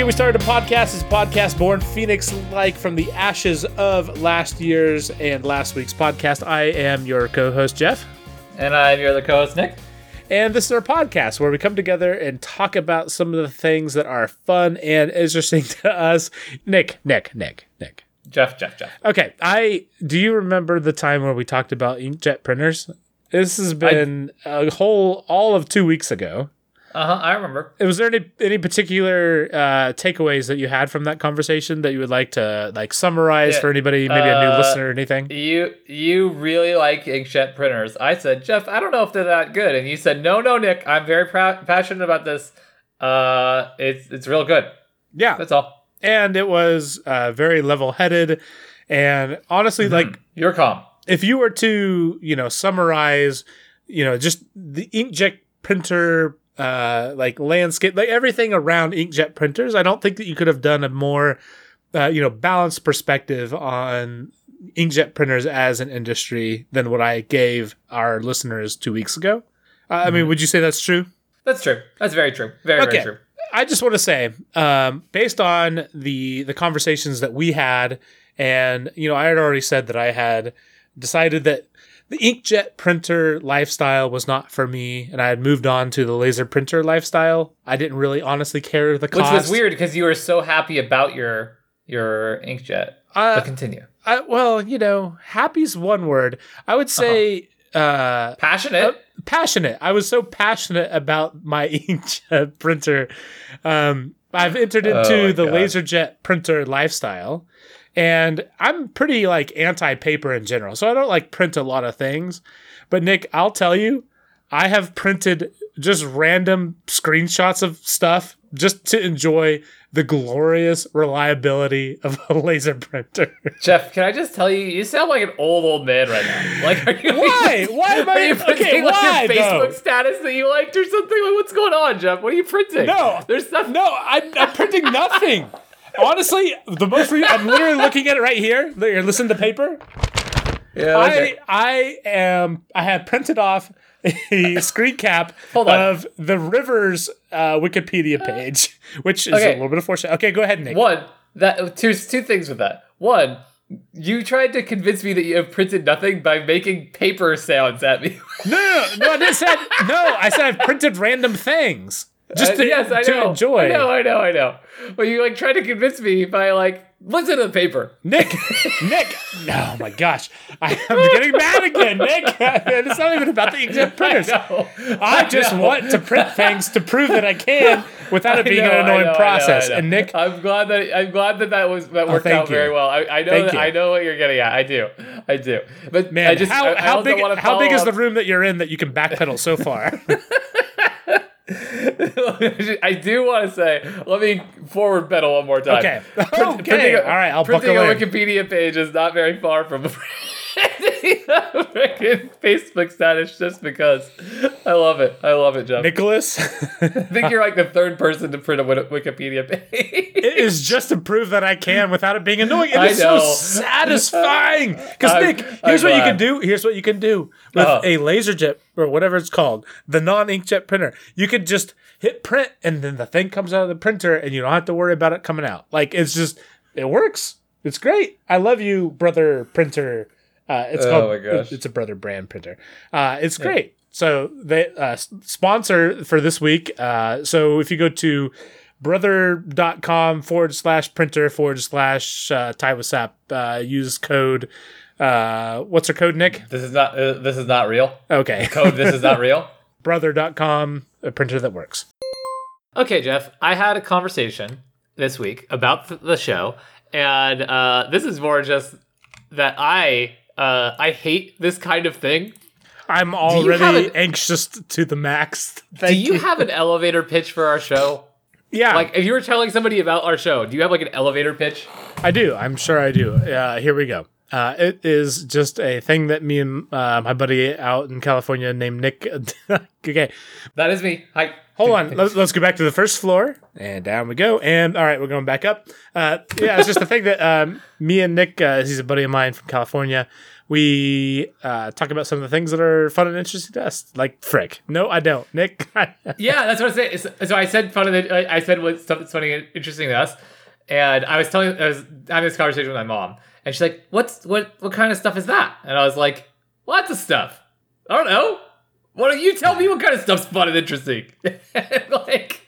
Welcome to the year we started a podcast. It's a podcast born Phoenix like from the ashes of last year's and last week's podcast. I am your co host, Jeff. And I'm your other co host, Nick. And this is our podcast where we come together and talk about some of the things that are fun and interesting to us. Nick, Nick, Nick, Nick. Jeff, Jeff, Jeff. Okay, I do you remember the time where we talked about inkjet printers? This has been I, a whole all of two weeks ago. Uh huh. I remember. Was there any any particular uh, takeaways that you had from that conversation that you would like to like summarize yeah. for anybody, maybe uh, a new uh, listener or anything? You you really like inkjet printers. I said, Jeff, I don't know if they're that good, and you said, No, no, Nick, I'm very pr- passionate about this. Uh, it's it's real good. Yeah, that's all. And it was uh, very level headed, and honestly, mm-hmm. like you're calm. If you were to you know summarize, you know, just the inkjet printer uh, like landscape, like everything around inkjet printers. I don't think that you could have done a more, uh, you know, balanced perspective on inkjet printers as an industry than what I gave our listeners two weeks ago. Uh, mm-hmm. I mean, mm-hmm. would you say that's true? That's true. That's very true. Very okay. very true. I just want to say, um, based on the the conversations that we had, and you know, I had already said that I had decided that the inkjet printer lifestyle was not for me, and I had moved on to the laser printer lifestyle. I didn't really honestly care the cost. Which was weird because you were so happy about your your inkjet. Uh, but continue. I, well, you know, happy's one word. I would say uh-huh. uh, passionate. Uh, passionate. I was so passionate about my inkjet printer. Um, I've entered oh into oh the God. LaserJet printer lifestyle. And I'm pretty like anti paper in general. So I don't like print a lot of things. But Nick, I'll tell you, I have printed just random screenshots of stuff just to enjoy the glorious reliability of a laser printer. Jeff, can I just tell you, you sound like an old old man right now. Like, are you why? why am I? Okay, like why? Your Facebook though? status that you liked or something? Like, what's going on, Jeff? What are you printing? No, there's nothing. No, I'm, I'm printing nothing. Honestly, the most re- I'm literally looking at it right here. You're listening to paper. Yeah, I I am I have printed off a screen cap of the Rivers uh, Wikipedia page, which is okay. a little bit of foreshadowing. Okay, go ahead, Nick. One that two two things with that. One, you tried to convince me that you have printed nothing by making paper sounds at me. no, no, no, I didn't no. I said I've printed random things just uh, to, yes, I to know. enjoy. I know, I know, I know. But you like try to convince me by like listen to the paper. Nick, Nick. Oh my gosh, I am getting mad again, Nick. it's not even about the inkjet printers. I, I, just want to print things to prove that I can without it being know, an annoying know, process. I know, and Nick, I'm glad that I'm glad that that was that oh, worked oh, out you. very well. I, I know that, I know what you're getting at. I do, I do. But man, I just, how, how big how big is the room that you're in that you can backpedal so far? I do want to say, let me forward pedal one more time. Okay. okay. Printing, All right. I'll printing a Wikipedia page is not very far from a Facebook status just because I love it. I love it, Jeff. Nicholas? I think you're like the third person to print a Wikipedia page. it is just to prove that I can without it being annoying. It is so satisfying. Because Nick, here's I'm what glad. you can do. Here's what you can do with uh-huh. a LaserJet or whatever it's called, the non-inkjet printer. You could just hit print and then the thing comes out of the printer and you don't have to worry about it coming out. Like it's just it works. It's great. I love you, brother printer uh, it's oh called. My gosh. It's a brother brand printer. Uh, it's great. So they uh, sponsor for this week. Uh, so if you go to brother.com forward slash printer forward slash uh, TiWasap, uh, use code. Uh, what's our code, Nick? This is not. Uh, this is not real. Okay. Code. This is not real. brother.com, a printer that works. Okay, Jeff. I had a conversation this week about the show, and uh, this is more just that I uh, I hate this kind of thing. I'm already an, anxious to the max. Thank do you, you have an elevator pitch for our show? Yeah. Like if you were telling somebody about our show, do you have like an elevator pitch? I do. I'm sure I do. Uh, here we go. Uh, it is just a thing that me and uh, my buddy out in California named Nick. okay. That is me. Hi. Hold on. Let's, let's go back to the first floor. And down we go. And all right, we're going back up. Uh, yeah, it's just a thing that um, me and Nick, uh, he's a buddy of mine from California we uh, talk about some of the things that are fun and interesting to us. Like frick. No, I don't. Nick. yeah, that's what I said. So I said fun. And I said what stuff that's funny and interesting to us. And I was telling, I was having this conversation with my mom, and she's like, "What's what? What kind of stuff is that?" And I was like, "Lots of stuff. I don't know. Why don't you tell me what kind of stuff's fun and interesting?" like,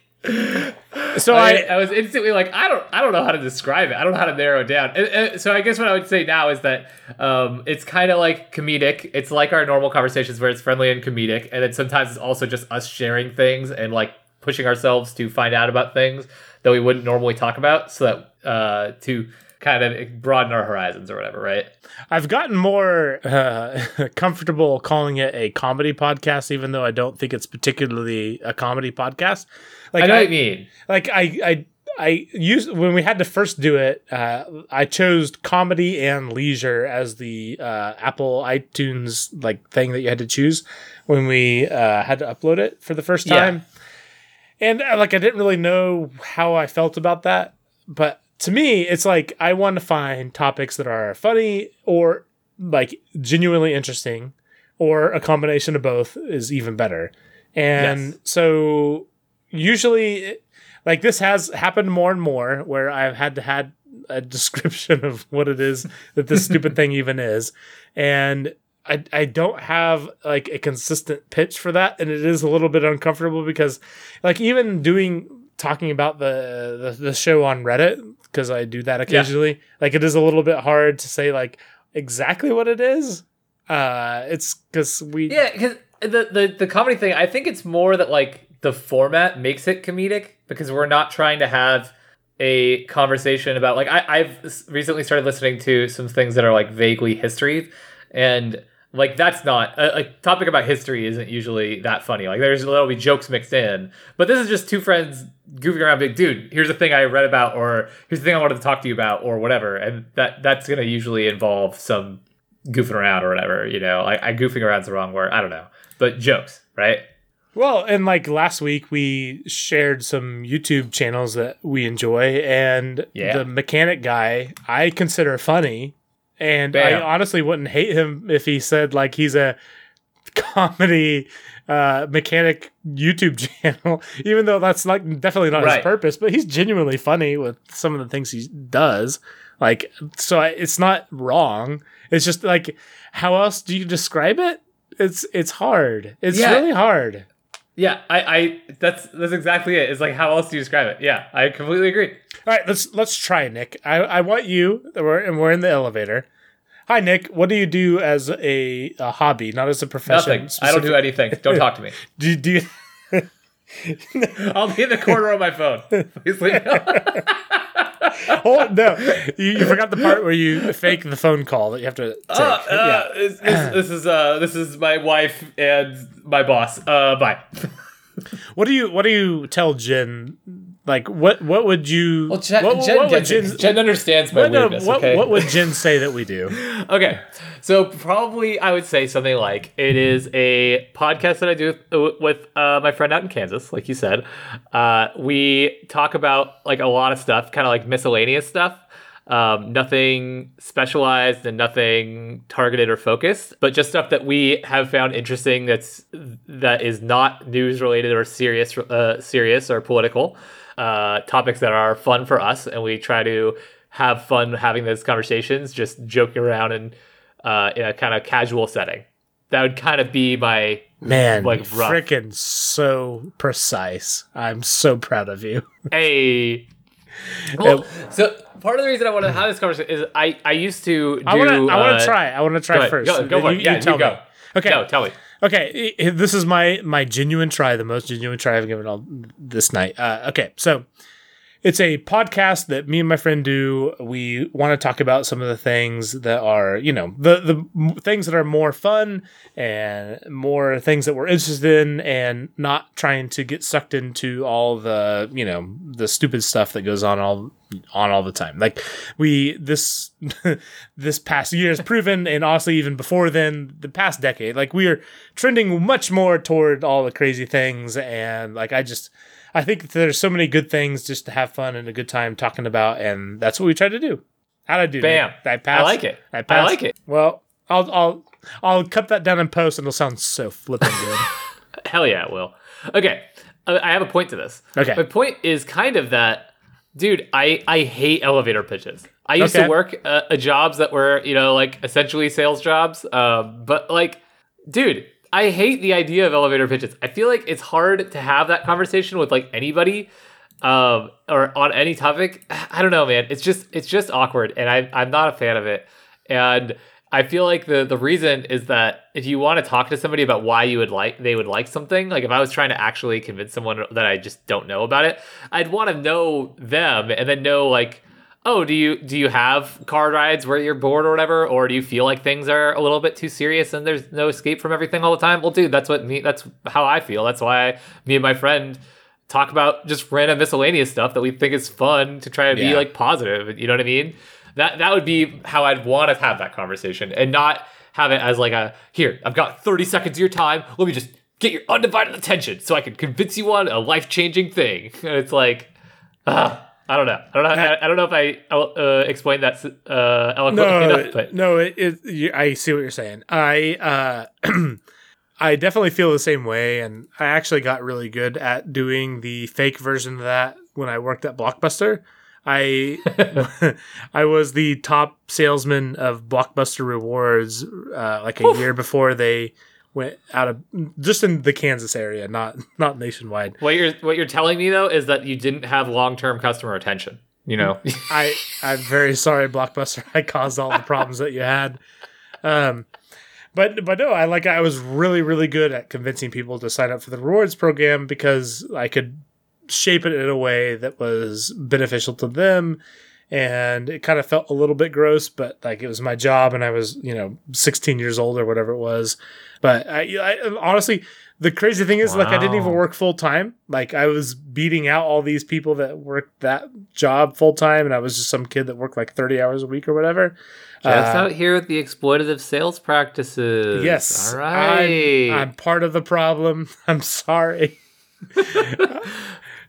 so I, I, I, was instantly like, I don't, I don't know how to describe it. I don't know how to narrow it down. And, and so I guess what I would say now is that um, it's kind of like comedic. It's like our normal conversations where it's friendly and comedic, and then sometimes it's also just us sharing things and like pushing ourselves to find out about things that we wouldn't normally talk about, so that uh, to kind of broaden our horizons or whatever, right? I've gotten more uh, comfortable calling it a comedy podcast, even though I don't think it's particularly a comedy podcast. Like I know I, what you mean. Like I, I, I used when we had to first do it. Uh, I chose comedy and leisure as the uh, Apple iTunes like thing that you had to choose when we uh, had to upload it for the first time. Yeah. And uh, like I didn't really know how I felt about that, but to me, it's like I want to find topics that are funny or like genuinely interesting, or a combination of both is even better. And yes. so usually, like this has happened more and more where I've had to had a description of what it is that this stupid thing even is, and I, I don't have like a consistent pitch for that and it is a little bit uncomfortable because like even doing talking about the the, the show on reddit because I do that occasionally. Yeah. Like it is a little bit hard to say like exactly what it is. Uh, it's because we yeah because the, the the comedy thing. I think it's more that like the format makes it comedic because we're not trying to have a conversation about like I, I've recently started listening to some things that are like vaguely history and like that's not uh, a, a, topic about history isn't usually that funny. Like there's there'll be jokes mixed in. But this is just two friends goofing around big dude here's the thing i read about or here's the thing i wanted to talk to you about or whatever. And that that's going to usually involve some goofing around or whatever you know? Like I, goofing around's the wrong word. I don't know. But jokes right? Well, and like last week, we shared some YouTube channels that we enjoy, and yeah. the mechanic guy I consider funny and Bam. I honestly wouldn't hate him if he said like he's a comedy uh, mechanic YouTube channel, even though that's like definitely not right. his purpose. But he's genuinely funny with some of the things he does. Like, so I, it's not wrong. It's just like, how else do you describe it? It's it's hard. It's yeah. really hard. Yeah, I, I that's that's exactly it. It's like how else do you describe it? Yeah, I completely agree. All right, let's let's try, Nick. I, I want you. We're and we're in the elevator. Hi, Nick. What do you do as a, a hobby, not as a profession? Nothing. I don't do anything. Don't talk to me. do, do you? I'll be in the corner of my phone. Please leave. oh no! You, you, forgot the part where you fake the phone call that you have to. Uh, take. Uh, yeah. This, this, this, is uh, this is my wife and my boss. Uh, bye. what do you What do you tell Jen like what what would you well Jen, what, Jen, what would Jen, Jen understands my weirdness what, okay? what would Jen say that we do? Okay so probably I would say something like it is a podcast that I do with uh, my friend out in Kansas like you said. Uh, we talk about like a lot of stuff kind of like miscellaneous stuff. Um, nothing specialized and nothing targeted or focused, but just stuff that we have found interesting. That's that is not news related or serious, uh, serious or political uh, topics that are fun for us, and we try to have fun having those conversations, just joking around and uh, in a kind of casual setting. That would kind of be my man, like freaking so precise. I'm so proud of you. Hey, well, so part of the reason I want to have this conversation is I I used to do. I want to I want to uh, try. I want to try first. Go, go for it. yeah, you tell you go. Me. Okay. No, tell me. Okay, this is my my genuine try, the most genuine try I've given all this night. Uh, okay, so it's a podcast that me and my friend do. We want to talk about some of the things that are, you know, the the things that are more fun and more things that we're interested in, and not trying to get sucked into all the, you know, the stupid stuff that goes on all on all the time. Like we this this past year has proven, and honestly, even before then, the past decade, like we are trending much more toward all the crazy things, and like I just I think there's so many good things just to have fun and a good time talking about, and that's what we try to do. How'd I do? That? Bam! I passed. I like it. I, passed. I like it. Well, I'll I'll I'll cut that down in post, and it'll sound so flipping good. Hell yeah, it will. Okay, uh, I have a point to this. Okay, my point is kind of that, dude. I I hate elevator pitches. I used okay. to work uh, jobs that were you know like essentially sales jobs, uh, but like, dude. I hate the idea of elevator pitches. I feel like it's hard to have that conversation with like anybody um, or on any topic. I don't know, man. It's just it's just awkward, and I I'm not a fan of it. And I feel like the the reason is that if you want to talk to somebody about why you would like they would like something, like if I was trying to actually convince someone that I just don't know about it, I'd want to know them and then know like, oh, do you do you have car rides where you're bored or whatever, or do you feel like things are a little bit too serious and there's no escape from everything all the time? Well, dude, that's what me that's how I feel. That's why me and my friend talk about just random miscellaneous stuff that we think is fun to try to yeah. be like positive. You know what I mean? That that would be how I'd want to have that conversation and not have it as like a here, I've got 30 seconds of your time. Let me just get your undivided attention so I can convince you on a life-changing thing. And it's like uh, I don't know. I don't know. I, I don't know if I uh, explained that uh, eloquently no, enough. But no, it, it, I see what you're saying. I uh, I definitely feel the same way, and I actually got really good at doing the fake version of that when I worked at Blockbuster. I I was the top salesman of Blockbuster Rewards uh, like a Oof. year before they went out of just in the Kansas area, not not nationwide. What you're what you're telling me though is that you didn't have long term customer retention. You know, I I'm very sorry, Blockbuster. I caused all the problems that you had. Um, but but no, I like I was really really good at convincing people to sign up for the rewards program because I could shape it in a way that was beneficial to them and it kind of felt a little bit gross but like it was my job and i was you know 16 years old or whatever it was. But i, I honestly the crazy thing is wow. like i didn't even work full time like i was beating out all these people that worked that job full time and i was just some kid that worked like 30 hours a week or whatever. Just uh, out here with the exploitative sales practices. Yes all right. I'm, I'm part of the problem. I'm sorry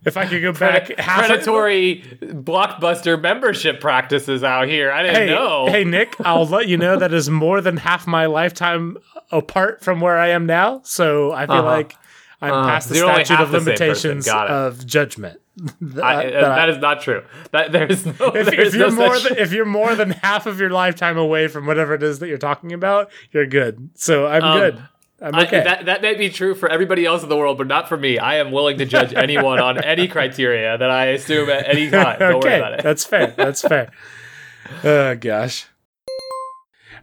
if I could go back, predatory blockbuster membership practices out here. I didn't hey, know. Hey, Nick, I'll let you know that is more than half my lifetime apart from where I am now. So I feel uh-huh. like I'm uh, past the statute of limitations of judgment. that, I, that is not true. That there's no. If, if you're no more than, if you're more than half of your lifetime away from whatever it is that you're talking about, you're good. So I'm um, good. Okay. I, that that may be true for everybody else in the world, but not for me. I am willing to judge anyone on any criteria that I assume at any time. Don't okay, worry about it. That's fair. That's fair. oh gosh.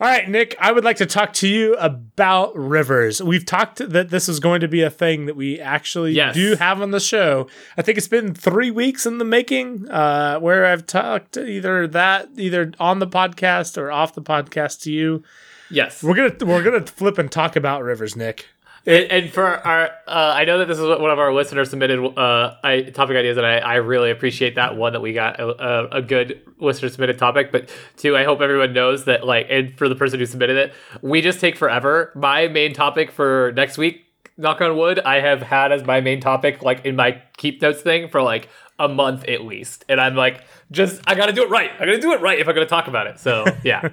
All right, Nick, I would like to talk to you about rivers. We've talked that this is going to be a thing that we actually yes. do have on the show. I think it's been three weeks in the making, uh, where I've talked either that, either on the podcast or off the podcast to you. Yes, we're gonna we're gonna flip and talk about rivers, Nick. And, and for our, uh, I know that this is one of our listeners submitted uh, I, topic ideas, and I, I really appreciate that one that we got a, a, good listener submitted topic. But two, I hope everyone knows that like, and for the person who submitted it, we just take forever. My main topic for next week, knock on wood, I have had as my main topic like in my keep notes thing for like a month at least. And I'm like, just I gotta do it right. I gotta do it right if I'm gonna talk about it. So yeah.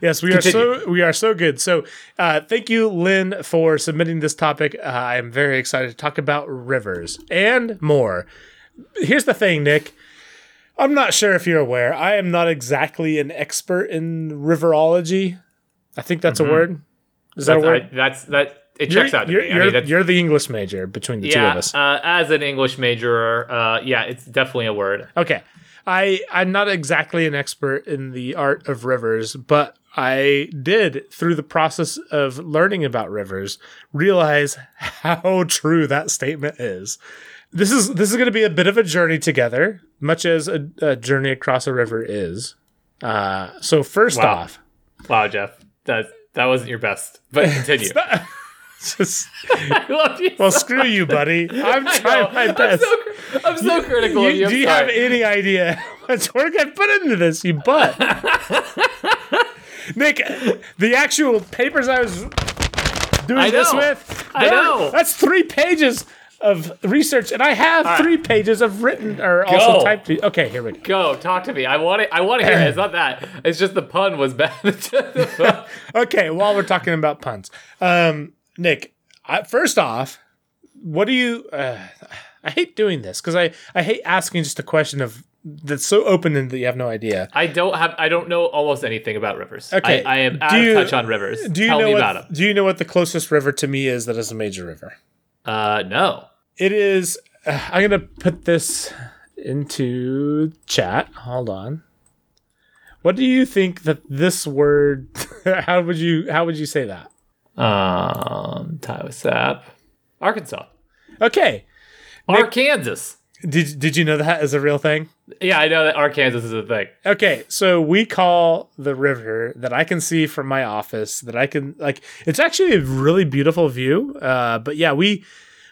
yes, we Continue. are so we are so good. So uh, thank you, Lynn, for submitting this topic. Uh, I am very excited to talk about rivers and more. Here's the thing, Nick. I'm not sure if you're aware. I am not exactly an expert in riverology. I think that's mm-hmm. a word. Is that's, that a word? I, that's that it checks you're, out. You're, you're, I mean, you're, the English major between the yeah, two of us. Uh, as an English major, uh, yeah, it's definitely a word. Okay. I, I'm not exactly an expert in the art of rivers, but I did, through the process of learning about rivers, realize how true that statement is. This is this is going to be a bit of a journey together, much as a, a journey across a river is. Uh, so first wow. off, wow, Jeff, that that wasn't your best, but continue. Just, I love you. Well, so screw you, buddy. I'm trying my best. I'm so, I'm so critical you, of you. I'm do you sorry. have any idea how much work I put into this, you butt? Nick, the actual papers I was doing I this with, I know. That's three pages of research, and I have right. three pages of written or go. also typed. Okay, here we go. Go talk to me. I want to. I want to hear it. It's not that. It's just the pun was bad. okay, while we're talking about puns, um, Nick. I, first off, what do you? Uh, I hate doing this because I I hate asking just a question of that's so open and that you have no idea. I don't have. I don't know almost anything about rivers. Okay, I, I am out you, of touch on rivers. Do you Tell know me what, about them. Do you know what the closest river to me is that is a major river? Uh, no. It is. Uh, I'm gonna put this into chat. Hold on. What do you think that this word? how would you? How would you say that? Um, Tywasap, Arkansas. Okay, Arkansas. Did Did you know that is a real thing? Yeah, I know that Arkansas is a thing. Okay, so we call the river that I can see from my office that I can like. It's actually a really beautiful view. Uh, but yeah, we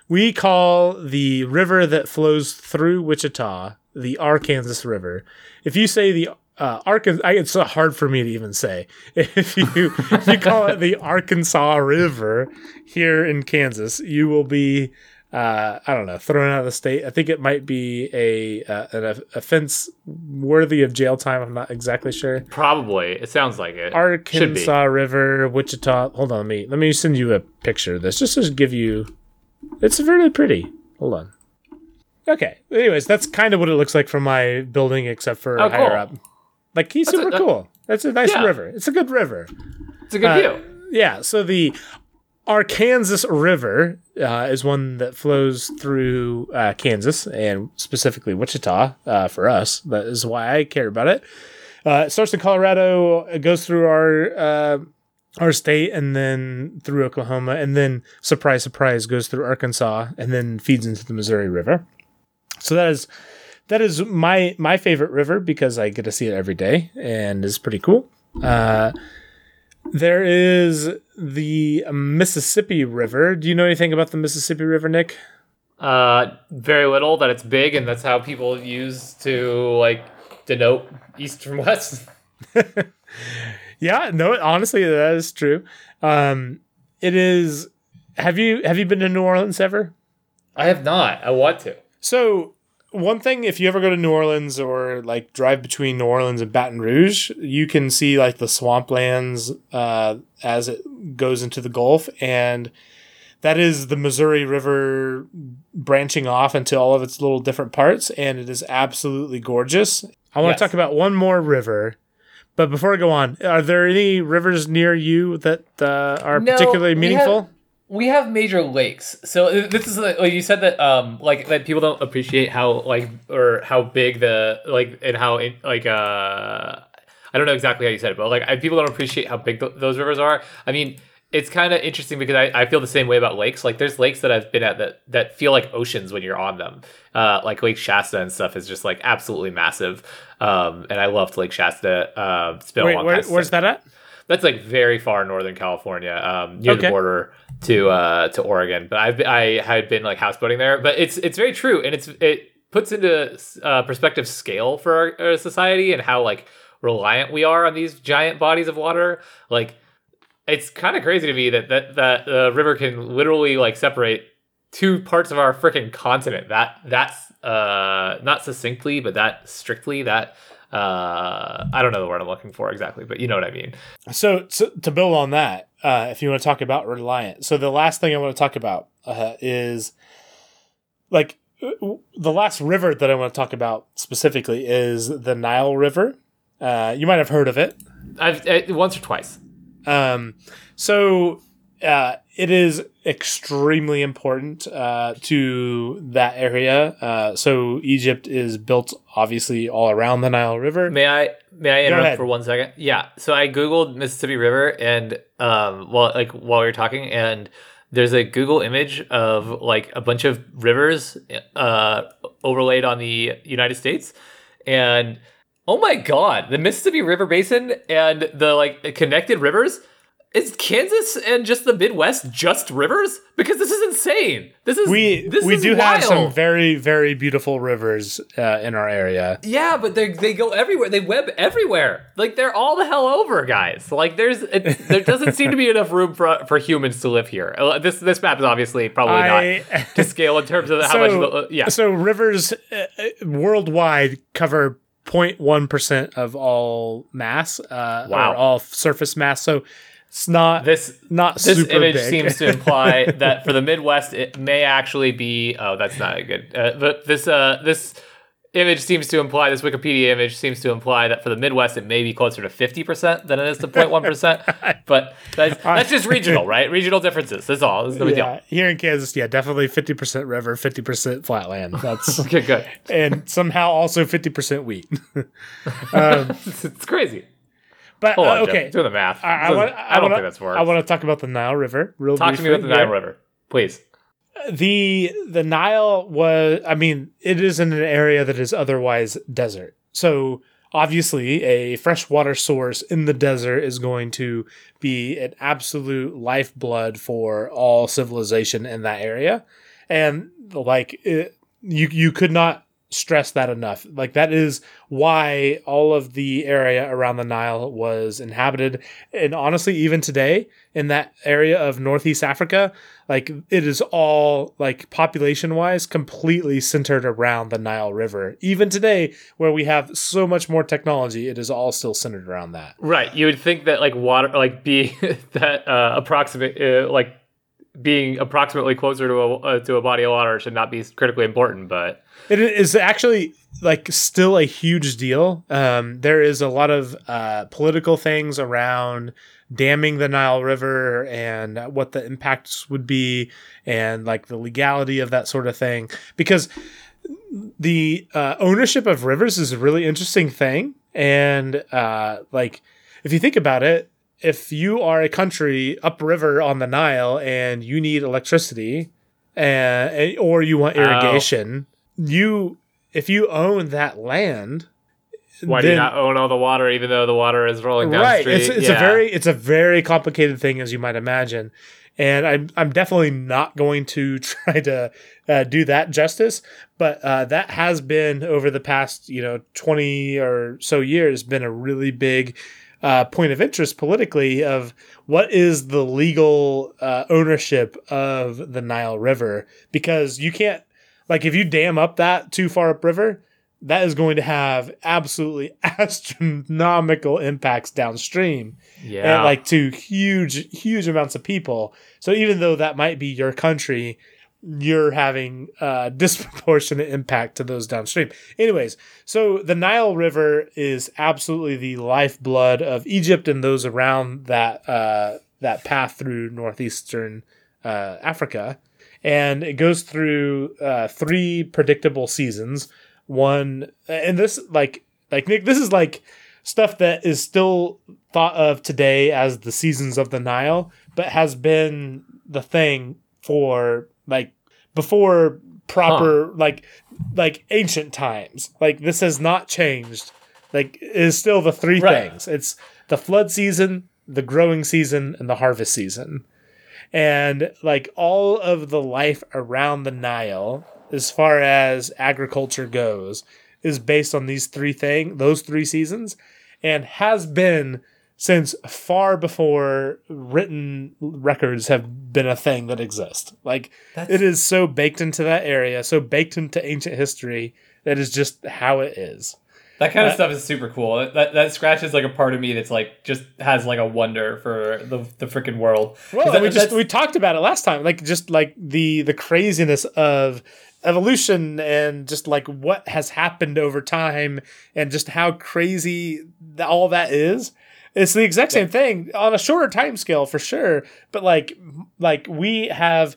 we call the river that flows through Wichita the Arkansas River. If you say the uh, Arkansas, it's hard for me to even say. If you if you call it the Arkansas River here in Kansas, you will be uh, I don't know, thrown out of the state. I think it might be a uh, an offense worthy of jail time. I'm not exactly sure. Probably, it sounds like it. Arkansas River, Wichita. Hold on, let me let me send you a picture of this just to give you. It's really pretty. Hold on. Okay. Anyways, that's kind of what it looks like from my building, except for oh, higher cool. up. Like he's super a, cool. That's a nice yeah. river. It's a good river. It's a good uh, view. Yeah. So the Arkansas River uh, is one that flows through uh, Kansas and specifically Wichita uh, for us. That is why I care about it. Uh, it starts in Colorado, it goes through our uh, our state, and then through Oklahoma, and then surprise, surprise, goes through Arkansas, and then feeds into the Missouri River. So that is that is my my favorite river because I get to see it every day and is pretty cool. Uh, there is the Mississippi River. Do you know anything about the Mississippi River, Nick? Uh, very little. That it's big, and that's how people use to like denote east from west. yeah, no, honestly, that is true. Um, it is. Have you have you been to New Orleans ever? I have not. I want to. So one thing if you ever go to New Orleans or like drive between New Orleans and Baton Rouge, you can see like the swamplands uh, as it goes into the Gulf, and that is the Missouri River branching off into all of its little different parts, and it is absolutely gorgeous. I want yes. to talk about one more river. But before I go on, are there any rivers near you that uh, are no, particularly meaningful? We have major lakes. So this is like you said that um like that people don't appreciate how like or how big the like and how like uh I don't know exactly how you said it, but like I, people don't appreciate how big th- those rivers are. I mean, it's kind of interesting because I, I feel the same way about lakes. Like there's lakes that I've been at that that feel like oceans when you're on them. Uh, like Lake Shasta and stuff is just like absolutely massive. Um, and I loved Lake Shasta. Uh, Wait, where. Where's that at? That's like very far northern California, um, near okay. the border to uh, to Oregon. But I've I had been like houseboating there. But it's it's very true, and it's it puts into uh, perspective scale for our, our society and how like reliant we are on these giant bodies of water. Like it's kind of crazy to me that that that the river can literally like separate two parts of our freaking continent. That that's uh not succinctly, but that strictly that uh i don't know the word i'm looking for exactly but you know what i mean. So, so to build on that uh if you want to talk about reliant so the last thing i want to talk about uh, is like the last river that i want to talk about specifically is the nile river. Uh you might have heard of it. I've uh, once or twice. Um so uh, it is extremely important uh, to that area. Uh, so Egypt is built obviously all around the Nile River. May I may I interrupt for one second? Yeah. So I googled Mississippi River and um, well, like while we were talking, and there's a Google image of like a bunch of rivers uh, overlaid on the United States, and oh my god, the Mississippi River basin and the like connected rivers is Kansas and just the Midwest just rivers? Because this is insane. This is we this we is do wild. have some very very beautiful rivers uh, in our area. Yeah, but they they go everywhere. They web everywhere. Like they're all the hell over, guys. Like there's it, there doesn't seem to be enough room for for humans to live here. Uh, This this map is obviously probably I- not to scale in terms of how so, much. The, uh, yeah, So rivers uh, uh, worldwide cover 0.1 percent of all mass. Uh, Wow. Or all surface mass. So it's not this not this super image big. seems to imply that for the Midwest, it may actually be. Oh, that's not a good. Uh, but this uh, this image seems to imply this Wikipedia image seems to imply that for the Midwest, it may be closer to fifty percent than it is to 0.1 percent. But that's, that's just regional, right? Regional differences. That's all. That's no big yeah, here in Kansas, yeah, definitely 50% river, 50% flatland. That's. Okay, good. and somehow also 50% wheat. It's, it's crazy. But Hold on, uh, Jeff. okay, do the math. I, I, Doesn't- want, I don't wanna, think that's works. I want to talk about the Nile River real Talk to me about the Nile here. River, please. the the Nile was I mean it is in an area that is otherwise desert. So obviously a freshwater source in the desert is going to be an absolute lifeblood for all civilization in that area. And like it, you you could not stress that enough. Like that is why all of the area around the Nile was inhabited and honestly even today in that area of northeast Africa like it is all like population wise completely centered around the Nile River. Even today where we have so much more technology, it is all still centered around that. Right. You would think that like water, like be that uh, approximate, uh, like being approximately closer to a uh, to a body of water should not be critically important, but It is actually like still a huge deal. Um, there is a lot of uh, political things around damming the Nile River and what the impacts would be, and like the legality of that sort of thing. Because the uh, ownership of rivers is a really interesting thing, and uh, like if you think about it, if you are a country upriver on the Nile and you need electricity, uh, or you want Oh. You if you own that land, why do you not own all the water, even though the water is rolling down the right? street? It's it's Yeah. a very it's a very complicated thing as you might imagine, and I'm I'm definitely not going to try to uh, do that justice. But uh, that has been over the past you know twenty or so years been a really big. Uh, point of interest politically of what is the legal uh, ownership of the Nile River because you can't like if you dam up that too far upriver that is going to have absolutely astronomical impacts downstream. Yeah, and like to huge huge amounts of people. So even though that might be your country you're having uh, disproportionate impact to those downstream. Anyways so the nile river is absolutely the lifeblood of egypt and those around that uh, that path through northeastern uh, africa and it goes through uh, three predictable seasons. One and this like like nick this is like stuff that is still thought of today as the seasons of the nile but has been the thing for like before proper like like ancient times. Like this has not changed. Like is still the three Right. things. It's the flood season the growing season and the harvest season and like all of the life around the Nile, as far as agriculture goes, is based on these three things, those three seasons, and has been since far before written records have been a thing that exist. Like That's- it is so baked into that area, so baked into ancient history that is just how it is. That kind of stuff is super cool. That that scratches like a part of me that's like just has like a wonder for the the freaking world. Well, that- we just we talked about it last time, like just like the the craziness of evolution and just like what has happened over time and just how crazy all that is. It's the exact same thing on a shorter time scale for sure, but like like we have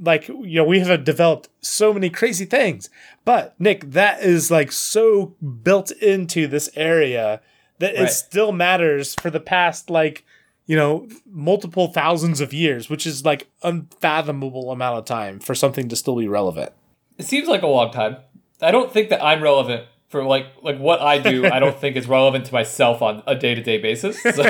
like you know we have developed so many crazy things but nick that is like so built into this area that Right. it still matters for the past like you know multiple thousands of years which is like unfathomable amount of time for something to still be relevant It seems like a long time. I don't think that I'm relevant for like like what I do, I don't think is relevant to myself on a day to day basis. So.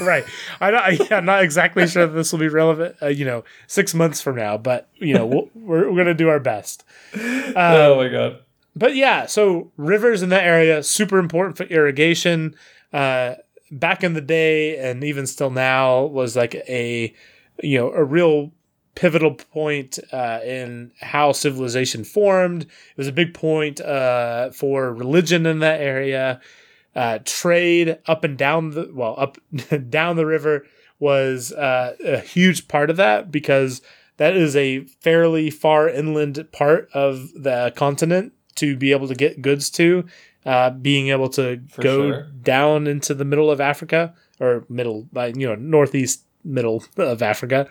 right. I don't, I'm not exactly sure that this will be relevant. Uh, you know, six months from now, but you know, we'll, we're we're gonna do our best. Um, oh my god. But yeah, so rivers in that area super important for irrigation. Uh, back in the day, and even still now, was like a you know a real pivotal point uh, in how civilization formed. It was a big point uh, for religion in that area. Uh, trade up and down the well up down the river was uh, a huge part of that because that is a fairly far inland part of the continent to be able to get goods to. Uh, being able to for go sure. down into the middle of Africa or middle, you know, northeast middle of Africa.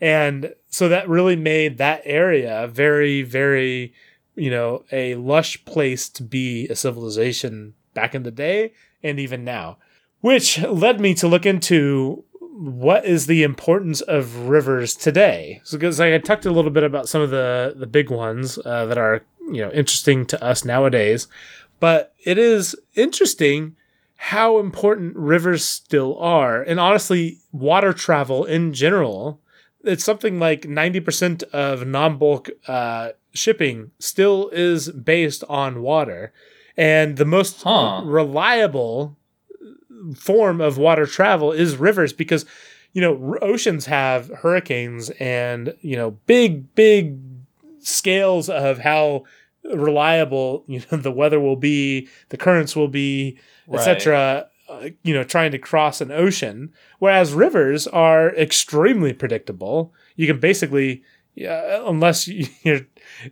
And so that really made that area very, very, you know, a lush place to be a civilization back in the day and even now. Which led me to look into what is the importance of rivers today. So because I had talked a little bit about some of the the big ones uh, that are you know interesting to us nowadays, but it is interesting how important rivers still are. And honestly, water travel in general, it's something like 90% of non bulk uh, shipping still is based on water. And the most huh. reliable form of water travel is rivers because, you know, oceans have hurricanes and, you know, big, big scales of how reliable you know the weather will be the currents will be right. etc uh, you know trying to cross an ocean whereas rivers are extremely predictable you can basically uh, unless you are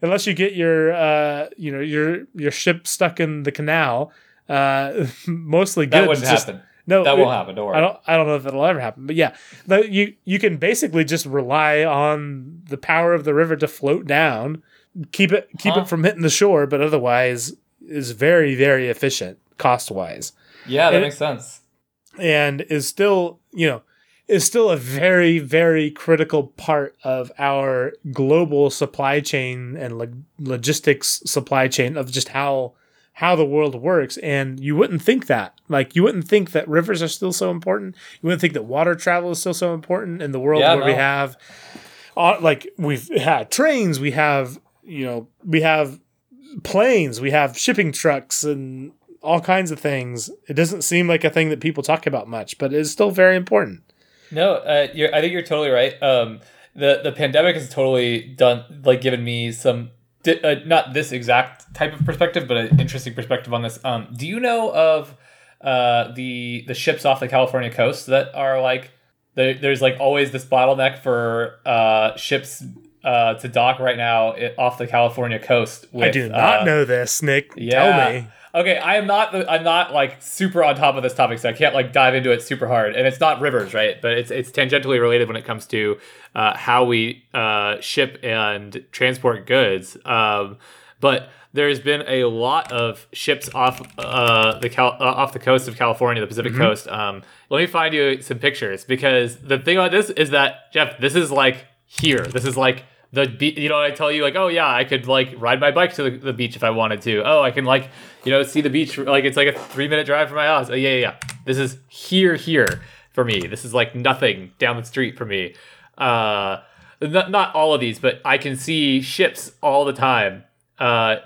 unless you get your uh, you know your your ship stuck in the canal uh, mostly good that wouldn't just, happen no, that won't happen. Don't worry. I don't. I don't know if that'll ever happen. But yeah, you you can basically just rely on the power of the river to float down, keep it keep huh? it from hitting the shore, but otherwise is very very efficient cost wise. Yeah, that and, makes sense. And is still you know is still a very very critical part of our global supply chain and log- logistics supply chain of just how how the world works and you wouldn't think that like you wouldn't think that rivers are still so important you wouldn't think that water travel is still so important in the world yeah, where no. we have uh, like we've had trains we have you know, we have planes, we have shipping trucks and all kinds of things. It doesn't seem like a thing that people talk about much, but it's still very important. No, uh, I think you're totally right. Um, the the pandemic has totally done like given me some di- uh, not this exact type of perspective, but an interesting perspective on this. Um, do you know of uh, the the ships off the California coast that are like there's like always this bottleneck for uh, ships uh, to dock right now off the California coast. With, I do not uh, know this, Nick. Yeah. Tell me. Okay, I am not. The, I'm not like super on top of this topic, so I can't like dive into it super hard. And it's not rivers, right? But it's it's tangentially related when it comes to uh, how we uh, ship and transport goods. Um, but there's been a lot of ships off uh, the Cal- uh, off the coast of California, the Pacific mm-hmm. coast. Um, let me find you some pictures because the thing about this is that Jeff, this is like here. This is like the be- you know I tell you like oh yeah I could like ride my bike to the, the, beach if I wanted to. Oh I can like you know see the beach like it's like a three minute drive from my house. Oh, yeah, yeah yeah. This is here here for me. This is like nothing down the street for me. Uh not, not all of these but I can see ships all the time. Uh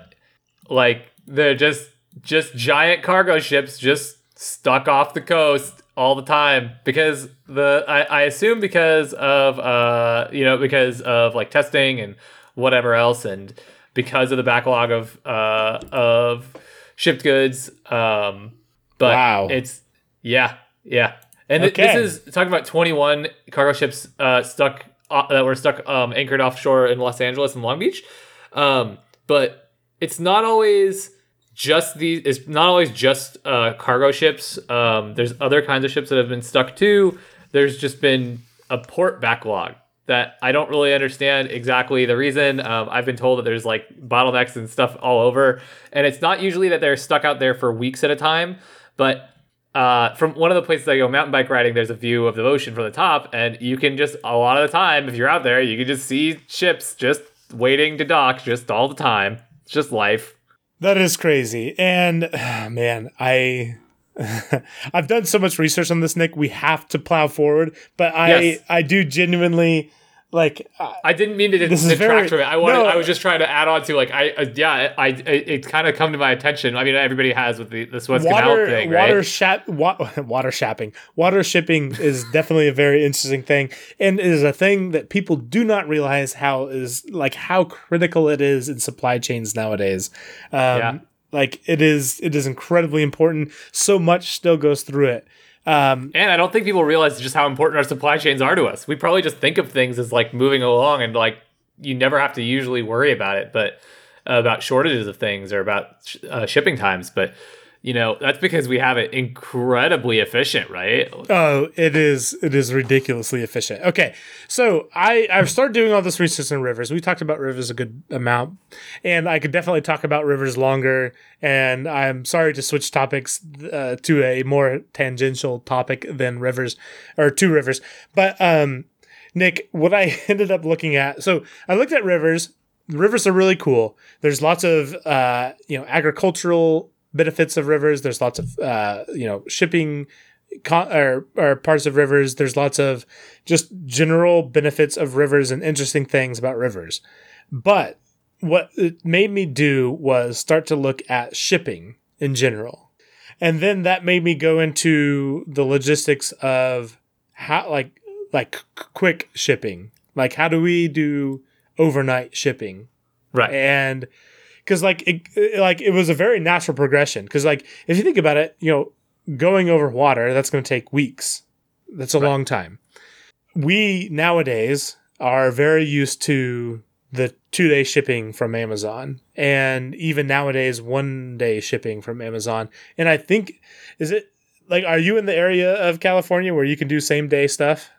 like they're just just giant cargo ships just stuck off the coast all the time because the I, I assume because of uh you know because of like testing and whatever else and because of the backlog of uh of shipped goods um but wow. it's yeah yeah and okay. this is talking about 21 cargo ships uh stuck uh, that were stuck um anchored offshore in Los Angeles and Long Beach um but it's not always just these it's not always just uh, cargo ships um, there's other kinds of ships that have been stuck too there's just been a port backlog that i don't really understand exactly the reason um, i've been told that there's like bottlenecks and stuff all over and it's not usually that they're stuck out there for weeks at a time but uh, from one of the places I go mountain bike riding, there's a view of the ocean from the top, and you can just a lot of the time, if you're out there, you can just see ships just waiting to dock just all the time. It's just life. That is crazy. And man, I I've done so much research on this, Nick. We have to plow forward, but I yes. I do genuinely like uh, I didn't mean to detract very, from it. I wanted, no, I was just trying to add on to like I uh, yeah I, I it, kind of come to my attention. I mean everybody has with the this what's water, thing, right? Water shap wa- water shapping, water shipping is definitely a very interesting thing, and is a thing that people do not realize how is like how critical it is in supply chains nowadays. Um, yeah. Like it is, it is incredibly important. So much still goes through it. Um, and I don't think people realize just how important our supply chains are to us. We probably just think of things as like moving along and like you never have to usually worry about it, but uh, about shortages of things or about sh- uh, shipping times. But you know that's because we have it incredibly efficient right? Oh it is it is ridiculously efficient. Okay so i i've started doing all this research on rivers. We talked about rivers a good amount and i could definitely talk about rivers longer and i'm sorry to switch topics uh, to a more tangential topic than rivers or two rivers. But um nick what i ended up looking at so i looked at rivers. Rivers are really cool. There's lots of uh you know agricultural benefits of rivers. There's lots of uh, you know shipping con- or, or parts of rivers. There's lots of just general benefits of rivers and interesting things about rivers. But what it made me do was start to look at shipping in general. And then that made me go into the logistics of how like like quick shipping. Like how do we do overnight shipping? Right. And because like it, like it was a very natural progression. Because like if you think about it, you know, going over water that's going to take weeks. That's a right. long time. We nowadays are very used to the two day shipping from Amazon, and even nowadays one day shipping from Amazon. And I think is it like are you in the area of California where you can do same day stuff?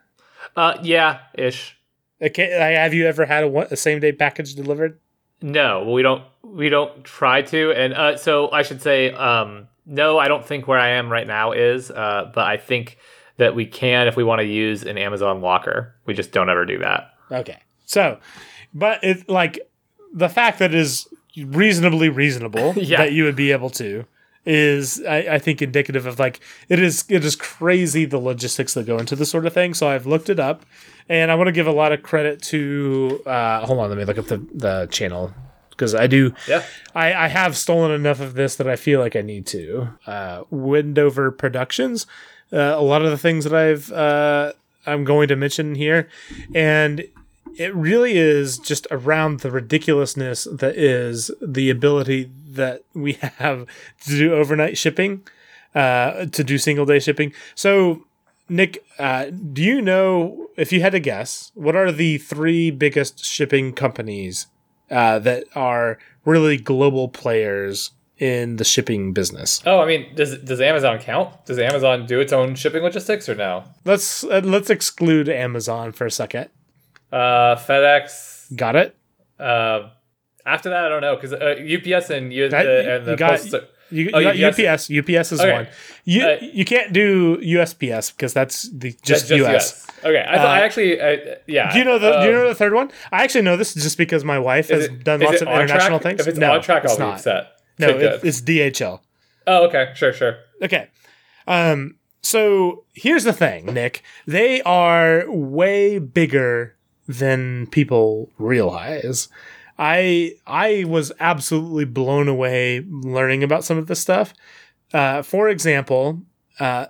Uh, yeah, ish. Okay, have you ever had a, a same day package delivered? No, we don't. We don't try to. And uh, so I should say, um, no, I don't think where I am right now is. Uh, but I think that we can if we want to use an Amazon locker. We just don't ever do that. Okay. So, but it like the fact that it is reasonably reasonable yeah. that you would be able to is I, I, think indicative of like it is it is crazy the logistics that go into this sort of thing. So I've looked it up, and I want to give a lot of credit to. Uh, hold on, let me look up the the channel because I do. Yeah. I I have stolen enough of this that I feel like I need to. Uh, Wendover Productions. Uh, a lot of the things that I've uh, I'm going to mention here, and it really is just around the ridiculousness that is the ability that we have to do overnight shipping, uh, to do single day shipping. So, Nick, uh, do you know if you had to guess what are the three biggest shipping companies uh, that are really global players in the shipping business? Oh, I mean, does does Amazon count? Does Amazon do its own shipping logistics or no? Let's uh, let's exclude Amazon for a second. Uh, FedEx. Got it. Uh, after that, I don't know because uh, UPS and, U- that, the, and the you got, post- you, you oh, got UPS. UPS is okay. one. You uh, you can't do USPS because that's the just, just US. US. Okay, I, thought, I uh, actually uh, yeah. Do you know the um, Do you know um, the third one? I actually know this just because my wife has it, done lots of international track? things. If it's no, on track, I'll it's not. Set. No, it, it's DHL. Oh, okay, sure, sure. Okay, um, so here's the thing, Nick. They are way bigger than people realize. I I was absolutely blown away learning about some of this stuff. Uh, for example, uh,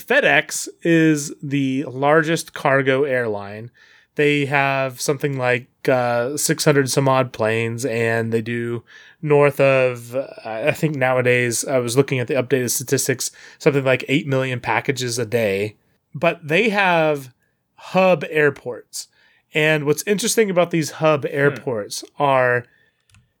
FedEx is the largest cargo airline. They have something like uh, 600 some odd planes, and they do north of, I think nowadays, I was looking at the updated statistics, something like 8 million packages a day. But they have hub airports. And what's interesting about these hub hmm. airports hmm. are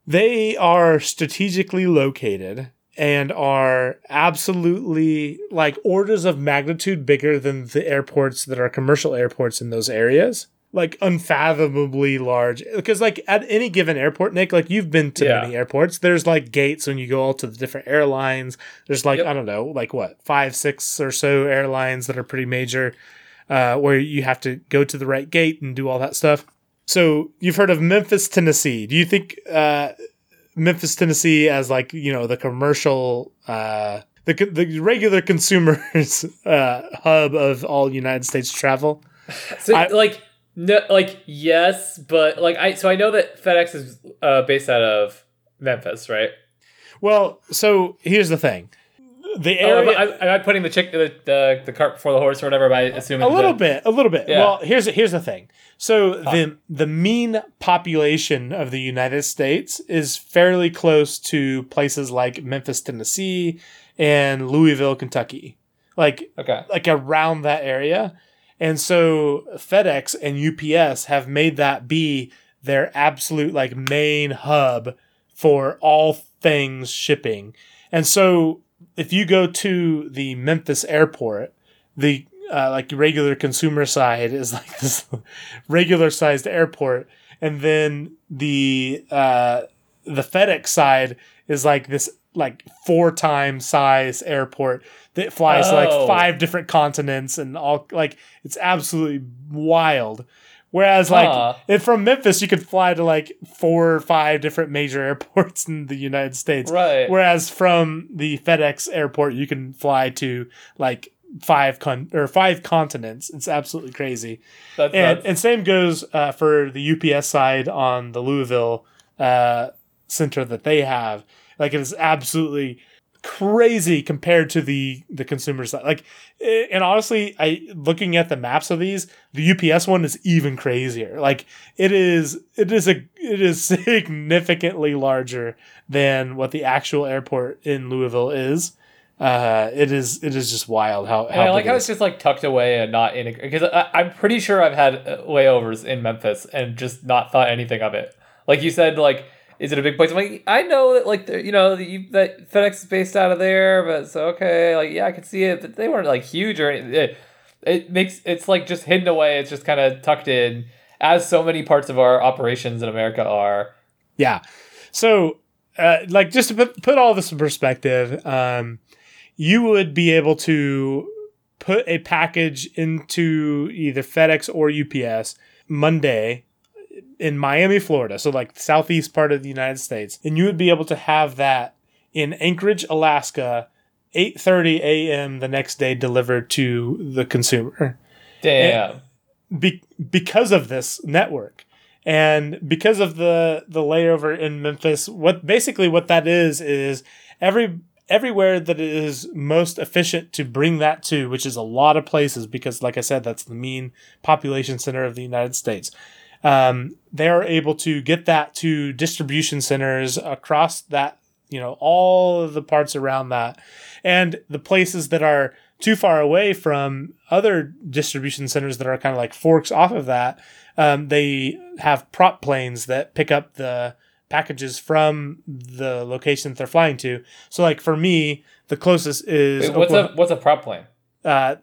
they are strategically located and are absolutely like orders of magnitude bigger than the airports that are commercial airports in those areas. Like unfathomably large. Because like at any given airport, Nick, like you've been to yeah. many airports, there's like gates when you go all to the different airlines. There's like, yep. I don't know, like what, five, six or so airlines that are pretty major uh, where you have to go to the right gate and do all that stuff. So you've heard of Memphis, Tennessee. Do you think uh, Memphis, Tennessee as like you know the commercial, uh, the the regular consumers uh, hub of all United States travel. So I, like no, like yes, but like I so I know that FedEx is uh, based out of Memphis, right? Well, so here's the thing the oh, area. Oh, am, I, putting the chick the, the, the cart before the horse or whatever by assuming a little the, bit, a little bit. Yeah. Well, here's here's the thing. So huh. the the mean population of the United States is fairly close to places like Memphis, Tennessee, and Louisville, Kentucky. Like okay. like around that area. And so FedEx and UPS have made that be their absolute like main hub for all things shipping. And so if you go to the Memphis airport, the uh, like regular consumer side is like this regular sized airport, and then the uh, the FedEx side is like this like four times size airport that flies oh. like five different continents and all like it's absolutely wild. Whereas, like, huh. if from Memphis, you could fly to like four or five different major airports in the United States. Right. Whereas from the FedEx airport, you can fly to like five con or five continents. It's absolutely crazy. That's, and, that's... and same goes uh, for the UPS side on the Louisville uh, center that they have. Like, it is absolutely crazy compared to the the consumer side. Like, eh, and honestly, I looking at the maps of these, the UPS one is even crazier. Like, it is it is a it is significantly larger than what the actual airport in Louisville is. Uh, it is it is just wild how. how I like how it's just like tucked away and not in because I'm pretty sure I've had uh, layovers in Memphis and just not thought anything of it. Like you said, like is it a big place? I'm like, I know that like you know that FedEx is based out of there, but so okay, like yeah, I can see it, but they weren't like huge or anything. It, it makes it's like just hidden away. It's just kind of tucked in, as so many parts of our operations in America are. Yeah, so uh, like just to put, put all this in perspective, um, you would be able to put a package into either FedEx or UPS Monday in Miami, Florida, so like southeast part of the United States, and you would be able to have that in Anchorage, Alaska, 8:30 a.m. the next day delivered to the consumer. Damn. Be- because of this network and because of the the layover in Memphis, what basically what that is is every everywhere that it is most efficient to bring that to, which is a lot of places because like I said that's the mean population center of the United States um, they're able to get that to distribution centers across that, you know, all of the parts around that. And the places that are too far away from other distribution centers that are kind of like forks off of that, um, they have prop planes that pick up the packages from the location that they're flying to. So, like for me, the closest is Wait, what's Oklahoma, a what's a prop plane? Uh,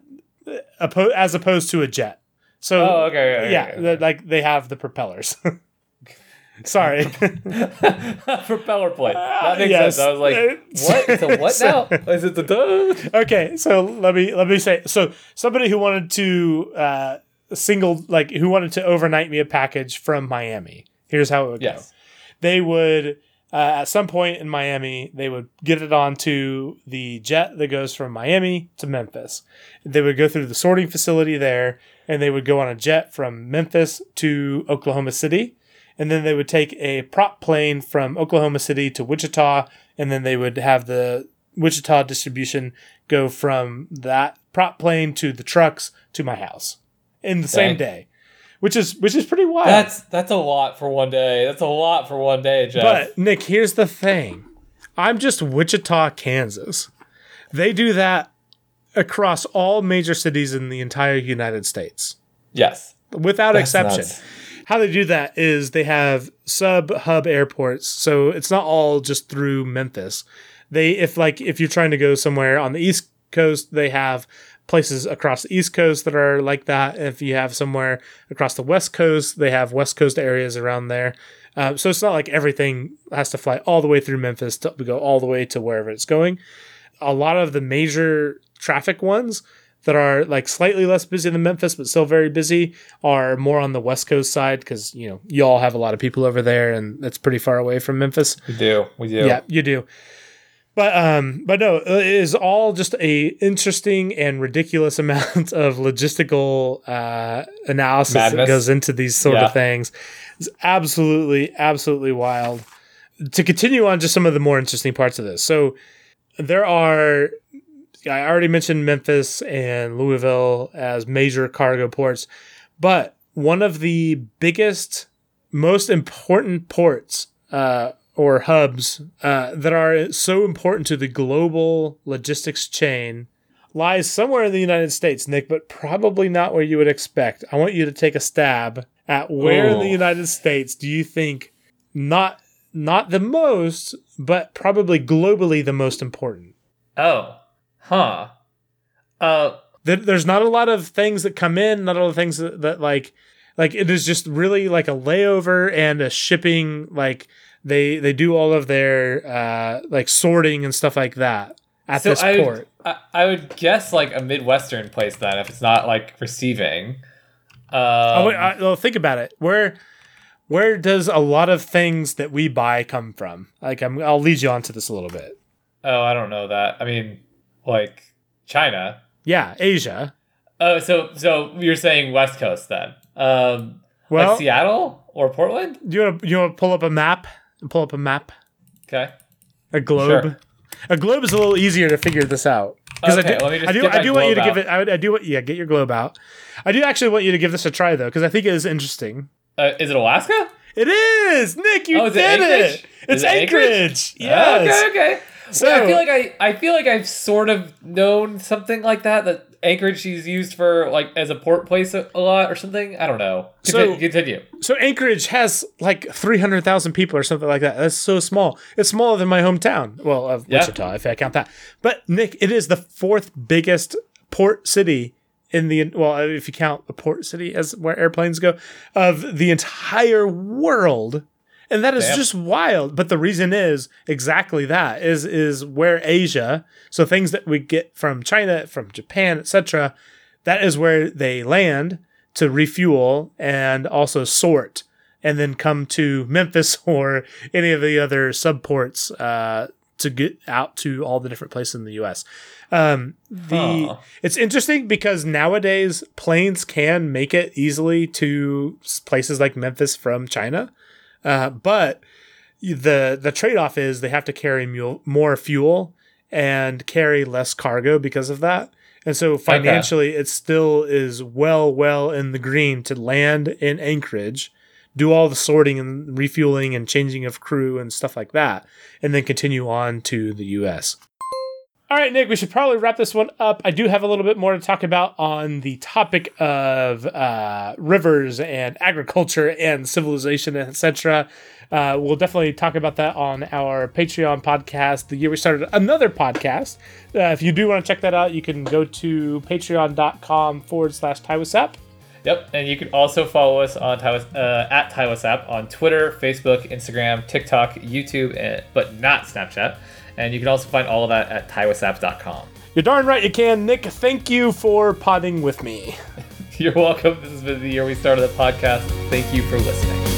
as opposed to a jet. So oh, okay, okay yeah, okay, like they have the propellers. Sorry, propeller plane. That makes yes. sense. I was like, what? A what now? Is it the duh? Okay, so let me let me say. So somebody who wanted to uh, single like who wanted to overnight me a package from Miami. Here's how it would yes. go. They would uh, at some point in Miami, they would get it onto the jet that goes from Miami to Memphis. They would go through the sorting facility there and they would go on a jet from Memphis to Oklahoma City. And then they would take a prop plane from Oklahoma City to Wichita, and then they would have the Wichita distribution go from that prop plane to the trucks to my house in the same day, which is which is pretty wild. That's that's a lot for one day. That's a lot for one day, Jeff. But Nick, here's the thing: I'm just Wichita, Kansas. They do that across all major cities in the entire United States. Yes. Without That's exception. Nuts. How they do that is they have sub hub airports. So it's not all just through Memphis. They if like if you're trying to go somewhere on the East Coast, they have places across the East Coast that are like that. If you have somewhere across the West Coast, they have West Coast areas around there. Uh, so it's not like everything has to fly all the way through Memphis to go all the way to wherever it's going. A lot of the major traffic ones, that are like slightly less busy than Memphis, but still very busy, are more on the West Coast side because you know y'all have a lot of people over there, and that's pretty far away from Memphis. We do, we do. Yeah, you do. But um, but no, it is all just a interesting and ridiculous amount of logistical uh, analysis Madness. that goes into these sort yeah. of things. It's absolutely, absolutely wild. To continue on, just some of the more interesting parts of this. So there are I already mentioned Memphis and Louisville as major cargo ports, but one of the biggest, most important ports uh, or hubs uh, that are so important to the global logistics chain lies somewhere in the United States, Nick, but probably not where you would expect. I want you to take a stab at where in the United States do you think not not the most, but probably globally the most important. Oh, huh. Uh, there's not a lot of things that come in, not a lot of things that, that like, like it is just really like a layover and a shipping. Like they they do all of their uh like sorting and stuff like that at so this I port. Would, I, I would guess like a midwestern place then if it's not like receiving. Um, oh, wait, I, well, think about it. Where where does a lot of things that we buy come from? Like, I'm, I'll lead you on to this a little bit. Oh, I don't know that. I mean, like China. Yeah, Asia. Oh, so so you're saying West Coast then? Um, well, like Seattle or Portland? Do you want to you want to pull up a map and pull up a map? Okay. A globe. Sure. A globe is a little easier to figure this out. Because okay, I do, I do, I do want you to out. give it. I, I do. Yeah, get your globe out. I do actually want you to give this a try though, because I think it is interesting. Uh, is it Alaska? It is, Nick. You oh, did it. it. It's Anchorage. Anchorage. Yes. okay. Okay. So Wait, I feel like I, I feel like I've sort of known something like that. That Anchorage is used for like as a port place a, a lot or something. I don't know. Continue. So continue. So Anchorage has like three hundred thousand people or something like that. That's so small. It's smaller than my hometown. Well, of yeah. Wichita, if I count that. But Nick, it is the fourth biggest port city in the well, if you count the port city as where airplanes go, of the entire world. And that is Damn. just wild. But the reason is exactly that is is where Asia, so things that we get from China, from Japan, etc., that is where they land to refuel and also sort and then come to Memphis or any of the other subports uh, to get out to all the different places in the U.S. Um, the huh. it's interesting because nowadays planes can make it easily to places like Memphis from China, uh, but the the trade off is they have to carry mule, more fuel and carry less cargo because of that. And so financially, okay. it still is well, well in the green to land in Anchorage, do all the sorting and refueling and changing of crew and stuff like that, and then continue on to the US. All right, Nick, we should probably wrap this one up. I do have a little bit more to talk about on the topic of uh, rivers and agriculture and civilization, etc. Uh, we'll definitely talk about that on our Patreon podcast. The year we started another podcast. Uh, if you do want to check that out, you can go to patreon.com forward slash TaiWasap. Yep, and you can also follow us on uh, at TaiWasap on Twitter, Facebook, Instagram, TikTok, YouTube, but not Snapchat. And you can also find all of that at taiwasap.com. You're darn right you can, Nick. Thank you for potting with me. You're welcome. This has been the year we started the podcast. Thank you for listening.